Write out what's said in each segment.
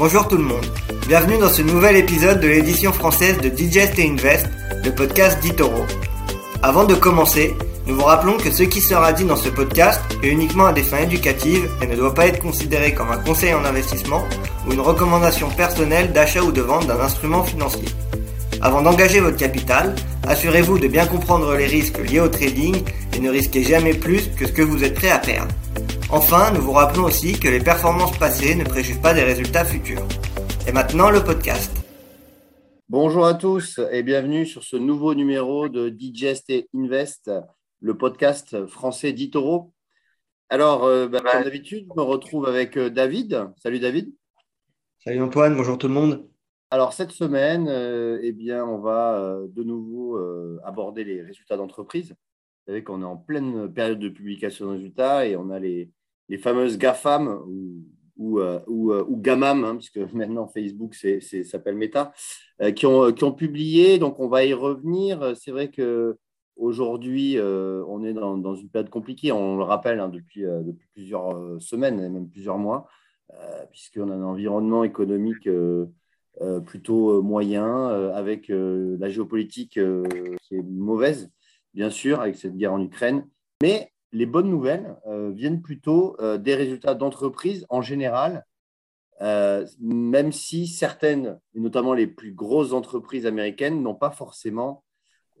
Bonjour tout le monde, bienvenue dans ce nouvel épisode de l'édition française de Digest et Invest, le podcast d'Itoro. Avant de commencer, nous vous rappelons que ce qui sera dit dans ce podcast est uniquement à des fins éducatives et ne doit pas être considéré comme un conseil en investissement ou une recommandation personnelle d'achat ou de vente d'un instrument financier. Avant d'engager votre capital, assurez-vous de bien comprendre les risques liés au trading et ne risquez jamais plus que ce que vous êtes prêt à perdre. Enfin, nous vous rappelons aussi que les performances passées ne préjugent pas des résultats futurs. Et maintenant, le podcast. Bonjour à tous et bienvenue sur ce nouveau numéro de Digest et Invest, le podcast français d'Itoro. Alors, euh, bah, comme d'habitude, je me retrouve avec euh, David. Salut David. Salut Antoine, bonjour tout le monde. Alors, cette semaine, euh, eh bien, on va de nouveau aborder les résultats d'entreprise. Vous savez qu'on est en pleine période de publication de résultats et on a les, les fameuses GAFAM ou, euh, euh, GAMAM, hein, puisque maintenant Facebook s'appelle Meta, euh, qui, ont, publié. Donc, on va y revenir. C'est vrai que Aujourd'hui, on est dans, une période compliquée, on le rappelle, hein, depuis, depuis, plusieurs semaines et même plusieurs mois, puisqu'on a un environnement économique plutôt moyen, avec la géopolitique qui est mauvaise, bien sûr, avec cette guerre en Ukraine. Mais les bonnes nouvelles euh, viennent plutôt euh, des résultats d'entreprise en général, euh, même si certaines, et notamment les plus grosses entreprises américaines, n'ont pas forcément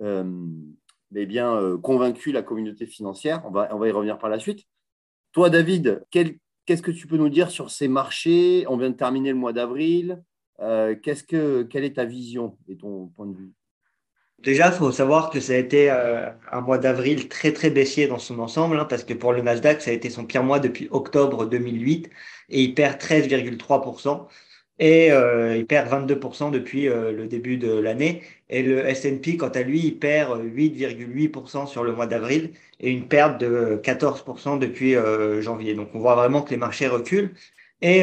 eh bien, convaincu la communauté financière. On va, y revenir par la suite. Toi, David, qu'est-ce que tu peux nous dire sur ces marchés? On vient de terminer le mois d'avril. que, quelle est ta vision et ton point de vue? Déjà, il faut savoir que ça a été euh, un mois d'avril très très baissier dans son ensemble, hein, parce que pour le Nasdaq, ça a été son pire mois depuis octobre 2008, et il perd 13,3%, et euh, il perd 22% depuis euh, le début de l'année, et le S&P, quant à lui, il perd 8,8% sur le mois d'avril, et une perte de 14% depuis janvier. Donc on voit vraiment que les marchés reculent, et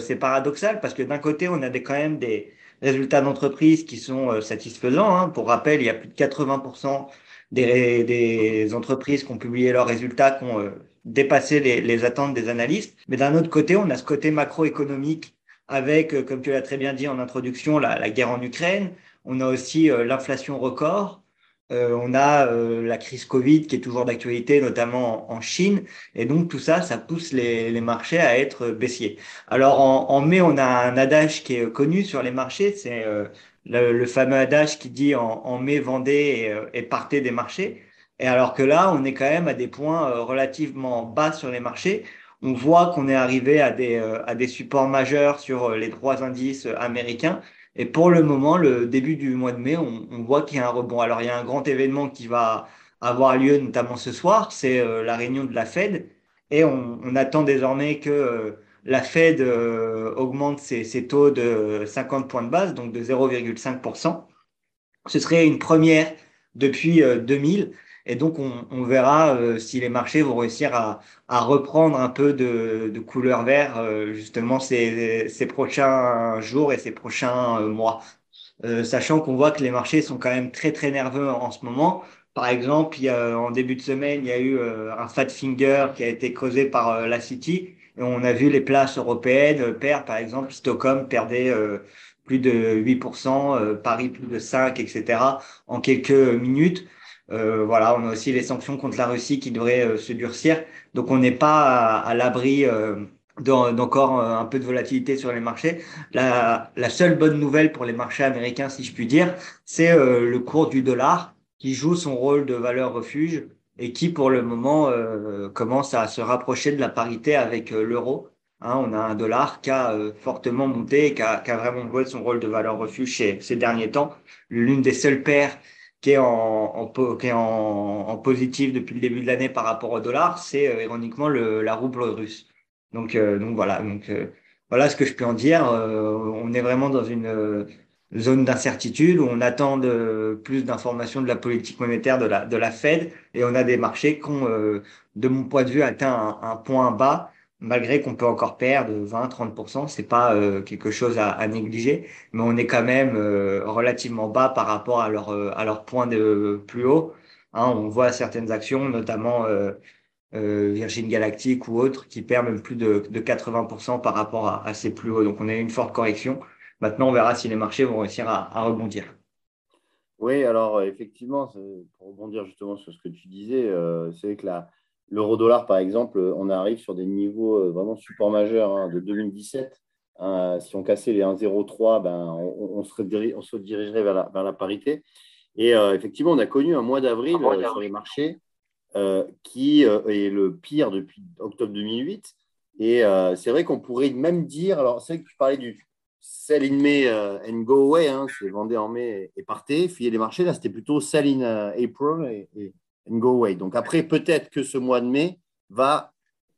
c'est paradoxal, parce que d'un côté, on a des, quand même des résultats d'entreprise qui sont euh, satisfaisants. Hein. Pour rappel, il y a plus de 80% des, des, entreprises qui ont publié leurs résultats qui ont euh, dépassé les, les, attentes des analystes. Mais d'un autre côté, on a ce côté macroéconomique avec, euh, comme tu l'as très bien dit en introduction, la, la guerre en Ukraine. On a aussi l'inflation record. Euh, on a euh, la crise Covid qui est toujours d'actualité, notamment en, Chine. Et donc tout ça, ça pousse les, marchés à être baissiers. Alors en, mai, on a un adage qui est connu sur les marchés, c'est euh, le, fameux adage qui dit en, mai, vendez et, partez des marchés. Et alors que là, on est quand même à des points relativement bas sur les marchés. On voit qu'on est arrivé à des, à des supports majeurs sur les trois indices américains et pour le moment, le début du mois de mai, on, voit qu'il y a un rebond. Alors, il y a un grand événement qui va avoir lieu, notamment ce soir, c'est euh, la réunion de la Fed. Et on, attend désormais que euh, la Fed euh, augmente ses, ses, taux de 50 points de base, donc de 0,5%. Ce serait une première depuis 2000. Et donc, on, verra euh, si les marchés vont réussir à, reprendre un peu de, couleur vert euh, justement ces, prochains jours et ces prochains euh, mois. sachant qu'on voit que les marchés sont quand même très très nerveux en, ce moment. Par exemple, il y a, en début de semaine, il y a eu un fat finger qui a été creusé par la City. Et on a vu les places européennes perdre, par exemple, Stockholm perdait plus de 8%, Paris plus de 5%, etc. en quelques minutes. Euh, voilà, on a aussi les sanctions contre la Russie qui devraient euh, se durcir. Donc on n'est pas à, l'abri euh, d'encore un peu de volatilité sur les marchés. La, la, seule bonne nouvelle pour les marchés américains, si je puis dire, c'est le cours du dollar qui joue son rôle de valeur refuge et qui, pour le moment, commence à se rapprocher de la parité avec l'euro. Hein, on a un dollar qui a fortement monté et qui a, qui a, vraiment joué son rôle de valeur refuge ces derniers temps. L'une des seules paires qui est en, qui est en, en, positif depuis le début de l'année par rapport au dollar, c'est euh, ironiquement le, la rouble russe. Donc, euh, donc voilà, donc euh, voilà ce que je peux en dire. on est vraiment dans une zone d'incertitude où on attend de, plus d'informations de la politique monétaire de la, de la Fed et on a des marchés qui ont, de mon point de vue, atteint un, un point bas malgré qu'on peut encore perdre 20-30%, c'est pas euh, quelque chose à, à, négliger, mais on est quand même euh, relativement bas par rapport à leur, euh, à point de plus haut. Hein, on voit certaines actions, notamment Virgin Galactic ou autres, qui perd même plus de, 80% par rapport à, à, ces plus hauts. Donc on a une forte correction. Maintenant, on verra si les marchés vont réussir à, rebondir. Oui, alors effectivement, pour rebondir justement sur ce que tu disais, c'est que l'euro-dollar, par exemple, on arrive sur des niveaux vraiment super majeurs hein, de 2017 Hein, si on cassait les 1,03, ben, on, se dirigerait vers la, parité. Et euh, effectivement, on a connu un mois d'avril euh, sur les marchés euh, qui est le pire depuis octobre 2008. Et c'est vrai qu'on pourrait même dire, alors c'est vrai que tu parlais du sell in May and go away, hein, c'est vendez en mai et partez, fuyez les marchés. Là, c'était plutôt sell in April et, and go away. Donc après, peut-être que ce mois de mai va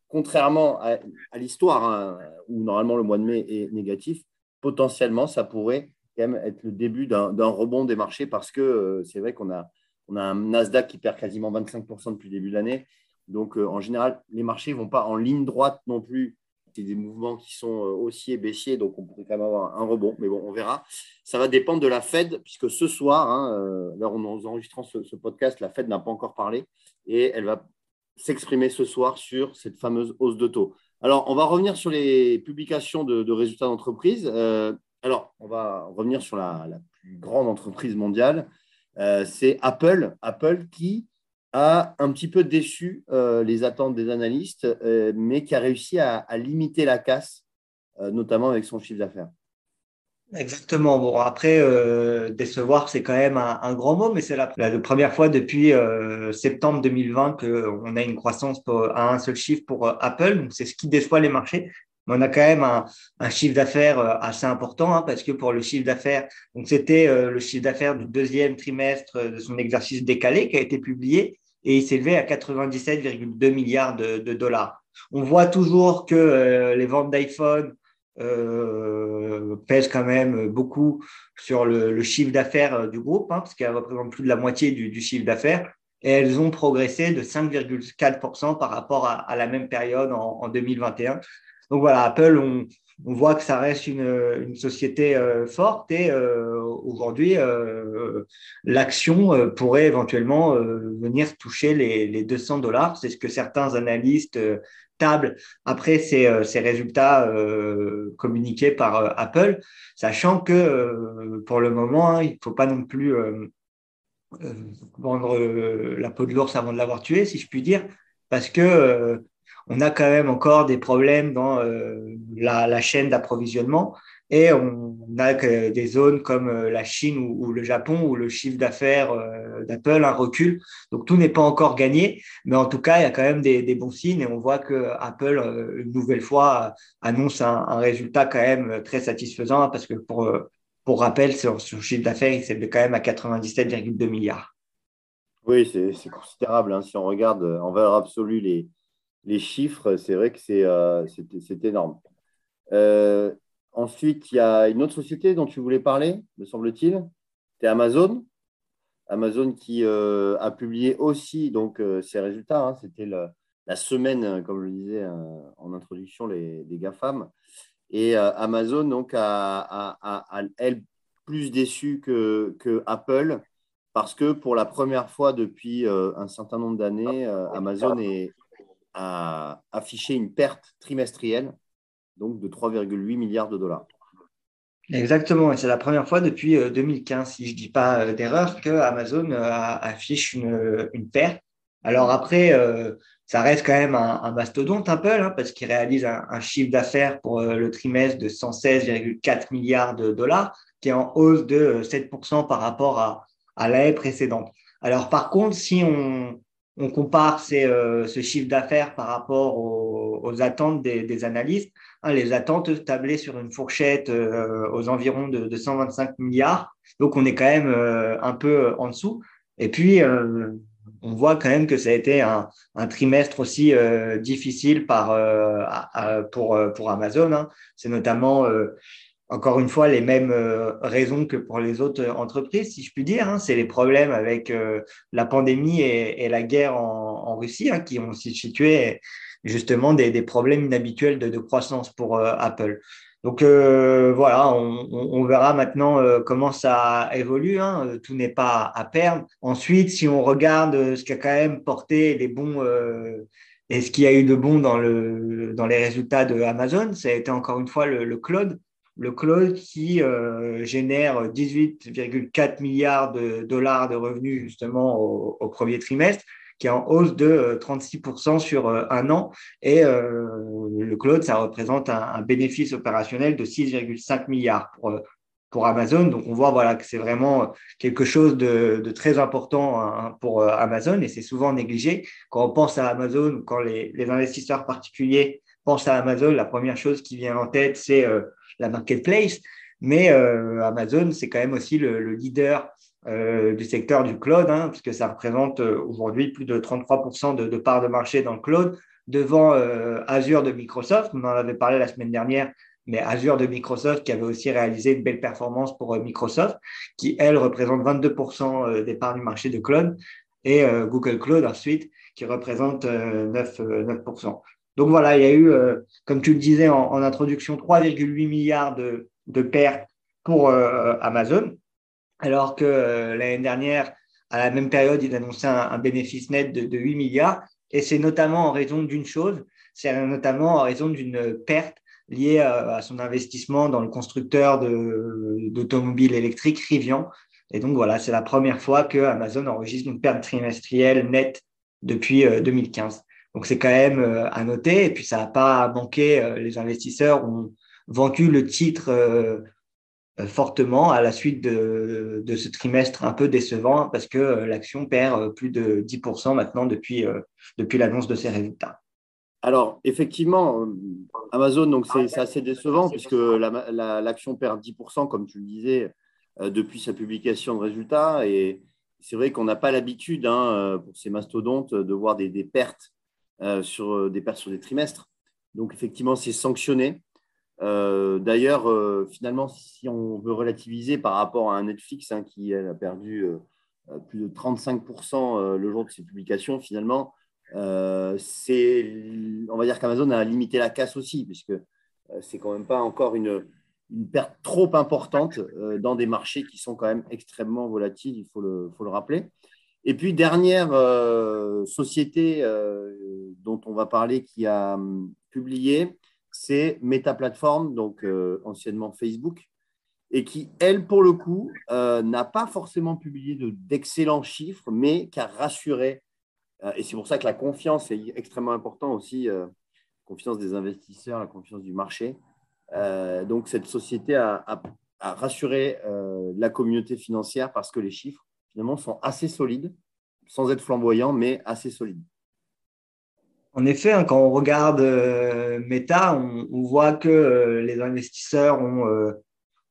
contrairement à, l'histoire, hein, où normalement le mois de mai est négatif, potentiellement, ça pourrait quand même être le début d'un rebond des marchés parce que euh, c'est vrai qu'on a, on a un Nasdaq qui perd quasiment 25% depuis le début de l'année. Donc, euh, en général, les marchés ne vont pas en ligne droite non plus. C'est des mouvements qui sont euh, haussiers, baissiers, donc on pourrait quand même avoir un rebond. Mais bon, on verra. Ça va dépendre de la Fed, puisque ce soir, là, on enregistrant ce, ce podcast, la Fed n'a pas encore parlé et elle va s'exprimer ce soir sur cette fameuse hausse de taux. Alors, on va revenir sur les publications de, résultats d'entreprise. Euh, alors, on va revenir sur la, plus grande entreprise mondiale. Euh, c'est Apple. Apple qui a un petit peu déçu euh, les attentes des analystes, mais qui a réussi à limiter la casse, notamment avec son chiffre d'affaires. Exactement. Bon, après, euh, décevoir, c'est quand même un, grand mot, mais c'est la, première fois depuis euh, septembre 2020 qu'on a une croissance à un seul chiffre pour euh, Apple. C'est ce qui déçoit les marchés. On a quand même un, chiffre d'affaires assez important hein, parce que pour le chiffre d'affaires, donc c'était le chiffre d'affaires du deuxième trimestre de son exercice décalé qui a été publié et il s'élevait à 97,2 milliards de, dollars. On voit toujours que les ventes d'iPhone euh, pèse quand même beaucoup sur le, chiffre d'affaires euh, du groupe, hein, parce qu'elles représentent plus de la moitié du, chiffre d'affaires, et elles ont progressé de 5,4% par rapport à, la même période en, 2021. Donc voilà, Apple, on, voit que ça reste une, société euh, forte et aujourd'hui, l'action pourrait éventuellement venir toucher les, les 200 dollars. C'est ce que certains analystes après ces, euh, résultats euh, communiqués par euh, Apple, sachant que pour le moment, hein, il ne faut pas non plus vendre la peau de l'ours avant de l'avoir tué, si je puis dire, parce que on a quand même encore des problèmes dans la, chaîne d'approvisionnement et on a des zones comme euh, la Chine ou, le Japon où le chiffre d'affaires euh, d'Apple un recul. Donc tout n'est pas encore gagné, mais en tout cas, il y a quand même des, bons signes et on voit que Apple, euh, une nouvelle fois, annonce un, résultat quand même très satisfaisant parce que pour, pour rappel, son, chiffre d'affaires, il s'élève quand même à 97,2 milliards. Oui, c'est considérable. Hein. Si on regarde en valeur absolue les, les chiffres, c'est vrai que c'est énorme. Euh, Ensuite, il y a une autre société dont tu voulais parler, me semble-t-il. C'est Amazon. Amazon qui euh, a publié aussi donc, euh, ses résultats. Hein. C'était la semaine, comme je le disais euh, en introduction, les, des GAFAM. Et Amazon donc, a, elle, plus déçu que, que, Apple parce que pour la première fois depuis un certain nombre d'années, Amazon est, a affiché une perte trimestrielle donc de 3,8 milliards de dollars. Exactement, et c'est la première fois depuis 2015, euh, si je ne dis pas euh, d'erreur, que Amazon euh, affiche une, une perte. Alors après, ça reste quand même un, mastodonte Apple, hein, parce qu'il réalise un, chiffre d'affaires pour le trimestre de 116,4 milliards de dollars, qui est en hausse de 7% par rapport à, à l'année précédente. Alors par contre, si on, on compare ce chiffre d'affaires par rapport aux, attentes des analystes, Hein, les attentes tablaient sur une fourchette euh, aux environs de, 125 milliards. Donc, on est quand même euh, un peu euh, en dessous. Et puis, on voit quand même que ça a été un, trimestre aussi difficile pour Amazon. Hein. C'est notamment encore une fois les mêmes raisons que pour les autres entreprises, si je puis dire. Hein. C'est les problèmes avec la pandémie et, la guerre en, Russie qui ont situé justement des, problèmes inhabituels de, croissance pour euh, Apple. Donc euh, voilà, on, verra maintenant euh, comment ça évolue. Hein. Tout n'est pas à perdre. Ensuite, si on regarde ce qui a quand même porté les bons, Et ce qui a eu de bon dans les résultats de Amazon, ça a été encore une fois le, cloud. Le cloud qui euh, génère 18,4 milliards de dollars de revenus justement au, premier trimestre, qui est en hausse de 36% sur un an. Et le cloud, ça représente un, bénéfice opérationnel de 6,5 milliards pour, Amazon. Donc, on voit voilà, que c'est vraiment quelque chose de, très important hein, pour euh, Amazon et c'est souvent négligé. Quand on pense à Amazon, quand les, investisseurs particuliers pensent à Amazon, la première chose qui vient en tête, c'est euh, la marketplace. Mais euh, Amazon, c'est quand même aussi le, leader du secteur du cloud, hein, puisque ça représente aujourd'hui plus de 33% de, de part de marché dans le cloud, devant Azure de Microsoft. On en avait parlé la semaine dernière mais Azure de Microsoft qui avait aussi réalisé une belle performance pour euh, Microsoft, qui, elle, représente 22% euh, des parts du marché de cloud, et euh, Google Cloud ensuite, qui représente 9, 9%. Donc voilà, il y a eu, comme tu le disais en, introduction, 3,8 milliards de, pertes pour Amazon, alors que l'année dernière, à la même période, ils annonçaient un, bénéfice net de, de 8 milliards, et c'est notamment en raison d'une chose, c'est notamment en raison d'une perte lié à, son investissement dans le constructeur d'automobiles électriques Rivian. Et donc voilà, c'est la première fois que Amazon enregistre une perte trimestrielle nette depuis 2015. Euh, donc c'est quand même euh, à noter. Et puis ça n'a pas manqué, euh, les investisseurs ont vendu le titre fortement à la suite de, ce trimestre un peu décevant parce que l'action perd plus de 10% maintenant depuis, depuis l'annonce de ses résultats. Alors, effectivement, Amazon, donc c'est assez décevant puisque l'action perd 10%, comme tu le disais, euh, depuis sa publication de résultats. Et c'est vrai qu'on n'a pas l'habitude, hein, euh, pour ces mastodontes, de voir des, pertes, euh, sur, des pertes sur des trimestres. Donc, effectivement, c'est sanctionné. D'ailleurs, finalement, si on veut relativiser par rapport à un Netflix hein, qui a perdu plus de 35% le jour de ses publications, finalement, euh, c'est, on va dire qu'Amazon a limité la casse aussi, puisque euh, c'est quand même pas encore une, une perte trop importante euh, dans des marchés qui sont quand même extrêmement volatiles, il faut le, faut le rappeler. Et puis, dernière société dont on va parler qui a hum, publié, c'est Meta Platform, donc anciennement Facebook, et qui, elle, pour le coup, n'a pas forcément publié d'excellents chiffres, mais qui a rassuré euh, et c'est pour ça que la confiance est extrêmement importante aussi, la euh, confiance des investisseurs, la confiance du marché. Euh, donc, cette société a, rassuré la communauté financière parce que les chiffres, finalement, sont assez solides, sans être flamboyants, mais assez solides. En effet, hein, quand on regarde Meta, on, voit que les investisseurs ont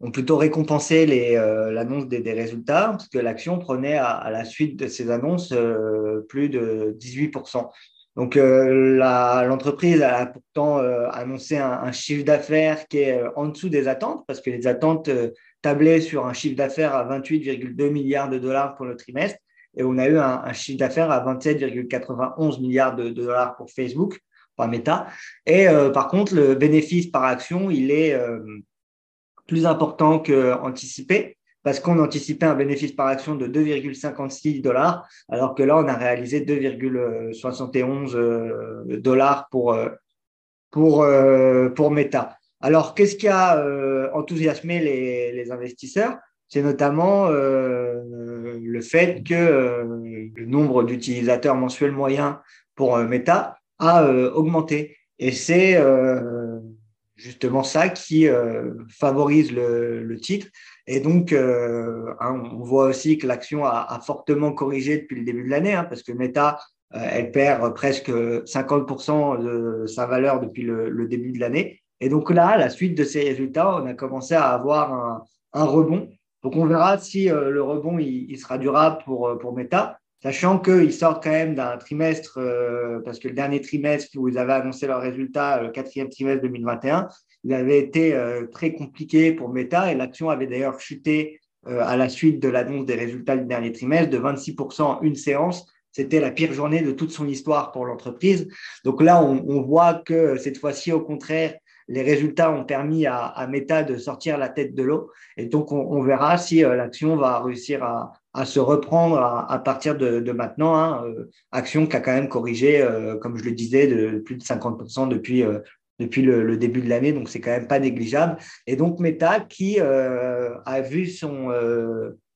ont plutôt récompensé euh, l'annonce des, résultats, parce que l'action prenait à, la suite de ces annonces euh, plus de 18%. Donc euh, l'entreprise a pourtant annoncé un, chiffre d'affaires qui est en dessous des attentes, parce que les attentes tablaient sur un chiffre d'affaires à 28,2 milliards de dollars pour le trimestre, et on a eu un, chiffre d'affaires à 27,91 milliards de, dollars pour Facebook, par Meta. Et par contre, le bénéfice par action, il est plus important qu'anticipé parce qu'on anticipait un bénéfice par action de 2,56 dollars, alors que là, on a réalisé 2,71 euh, dollars pour, euh, euh, pour Meta. Alors, qu'est-ce qui a enthousiasmé les, investisseurs? C'est notamment le fait que le nombre d'utilisateurs mensuels moyens pour Meta a augmenté. Et c'est justement ça qui favorise le, titre. Et donc, euh, hein, on voit aussi que l'action a, fortement corrigé depuis le début de l'année, hein, parce que Meta, euh, elle perd presque 50% de sa valeur depuis le, début de l'année. Et donc là, à la suite de ces résultats, on a commencé à avoir un, rebond. Donc on verra si le rebond il, sera durable pour, pour Meta sachant qu'ils sortent quand même d'un trimestre, euh, parce que le dernier trimestre où ils avaient annoncé leurs résultats, le quatrième trimestre 2021, il avait été euh, très compliqué pour Meta et l'action avait d'ailleurs chuté euh, à la suite de l'annonce des résultats du dernier trimestre de 26% en une séance. C'était la pire journée de toute son histoire pour l'entreprise. Donc là, on, voit que cette fois-ci, au contraire, les résultats ont permis à, Meta de sortir la tête de l'eau. Et donc, on, verra si l'action va réussir à, à se reprendre à, partir de, maintenant. Hein, Action qui a quand même corrigé, comme je le disais, de plus de 50% depuis, depuis le, début de l'année, donc c'est quand même pas négligeable. Et donc Meta qui a vu son,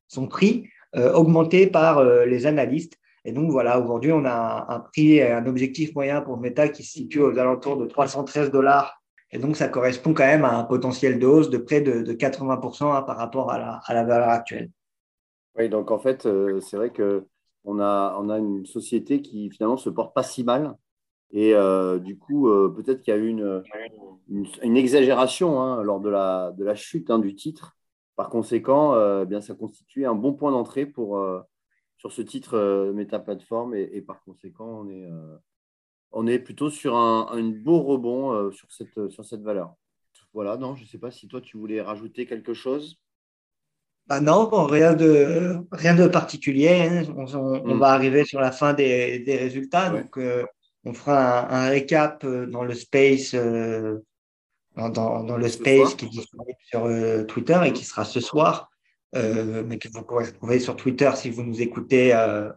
son prix augmenter par les analystes et donc voilà, aujourd'hui, on a un prix, un objectif moyen pour Meta qui se situe aux alentours de 313 dollars. Et donc, ça correspond quand même à un potentiel de hausse de près de, 80% hein, par rapport à la, valeur actuelle. Oui, donc en fait, euh, c'est vrai qu'on a, on a une société qui finalement se porte pas si mal. Et euh, du coup, euh, peut-être qu'il y a eu une, une, exagération hein, lors de la, de la chute hein, du titre. Par conséquent, eh bien, ça constitue un bon point d'entrée pour, sur ce titre euh, Meta Platform et, par conséquent, on est, euh, on est plutôt sur un, beau rebond euh, sur, cette, sur cette valeur. Voilà, non, je ne sais pas si toi tu voulais rajouter quelque chose. Bah non, rien, de, rien de particulier. Hein. On, mm. va arriver sur la fin des, des résultats. Donc, on fera un, récap dans le space, dans, dans, le space qui est disponible sur Twitter et qui sera ce soir. Euh, mais que vous pourrez retrouver sur Twitter si vous nous écoutez euh,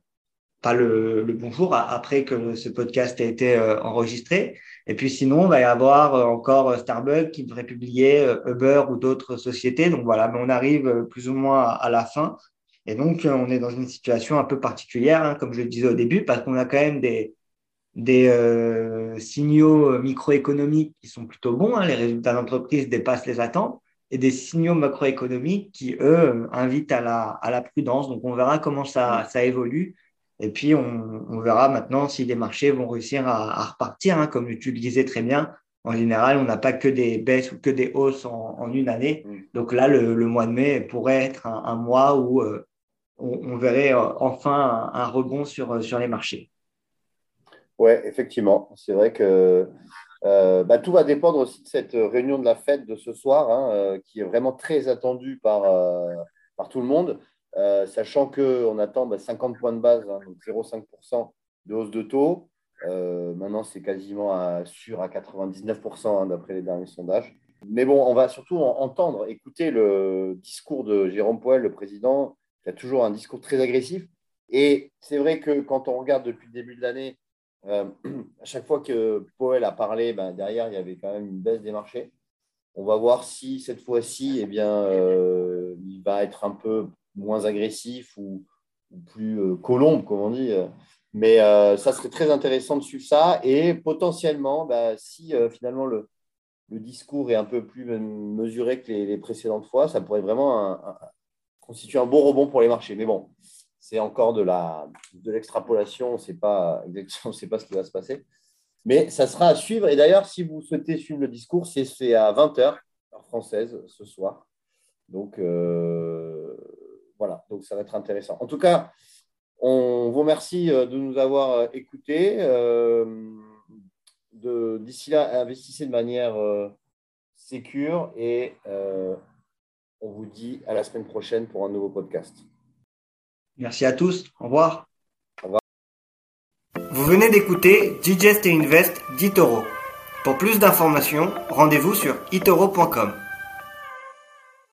pas le, le, bonjour après que ce podcast a été euh, enregistré. Et puis sinon, il va y avoir encore Starbucks qui devrait publier Uber ou d'autres sociétés. Donc voilà, mais on arrive plus ou moins à, la fin. Et donc, on est dans une situation un peu particulière, hein, comme je le disais au début, parce qu'on a quand même des, des signaux microéconomiques qui sont plutôt bons. Hein. les résultats d'entreprise dépassent les attentes et des signaux macroéconomiques qui, eux, invitent à la, à la prudence. Donc, on verra comment ça, ça évolue. Et puis, on, on, verra maintenant si les marchés vont réussir à, à repartir. Hein. Comme tu le disais très bien, en général, on n'a pas que des baisses ou que des hausses en, en une année. Donc là, le, le, mois de mai pourrait être un, un mois où euh, on, on, verrait euh, enfin un, un, rebond sur, sur les marchés. Oui, effectivement. C'est vrai que euh, bah, tout va dépendre aussi de cette réunion de la fête de ce soir, hein, euh, qui est vraiment très attendue par, euh, par tout le monde, sachant qu'on attend 50 bah, points de base, hein, donc 0,5% de hausse de taux. maintenant, c'est quasiment sûr à 99% hein, d'après les derniers sondages. Mais bon, on va surtout entendre, écouter le discours de Jérôme Poel, le président, qui a toujours un discours très agressif. Et c'est vrai que quand on regarde depuis le début de l'année euh, à chaque fois que Powell a parlé, ben, derrière, il y avait quand même une baisse des marchés. On va voir si cette fois-ci, eh euh, il va être un peu moins agressif ou, plus euh, colombe, comme on dit. Mais ça serait très intéressant de suivre ça. Et potentiellement, ben, si finalement le, le, discours est un peu plus mesuré que les, précédentes fois, ça pourrait vraiment constituer un bon rebond pour les marchés. Mais bon, c'est encore de la de l'extrapolation, sait pas exactement, pas ce qui va se passer. Mais ça sera à suivre. Et d'ailleurs, si vous souhaitez suivre le discours, c'est à 20h, heure française, ce soir. Donc, euh, voilà, donc ça va être intéressant. En tout cas, on vous remercie euh, de nous avoir euh, écoutés. D'ici là, investissez de manière sécure et on vous dit à la semaine prochaine pour un nouveau podcast. Merci à tous. Au revoir. Au revoir. Vous venez d'écouter Digest et Invest d'Itoro. Pour plus d'informations, rendez-vous sur itoro.com.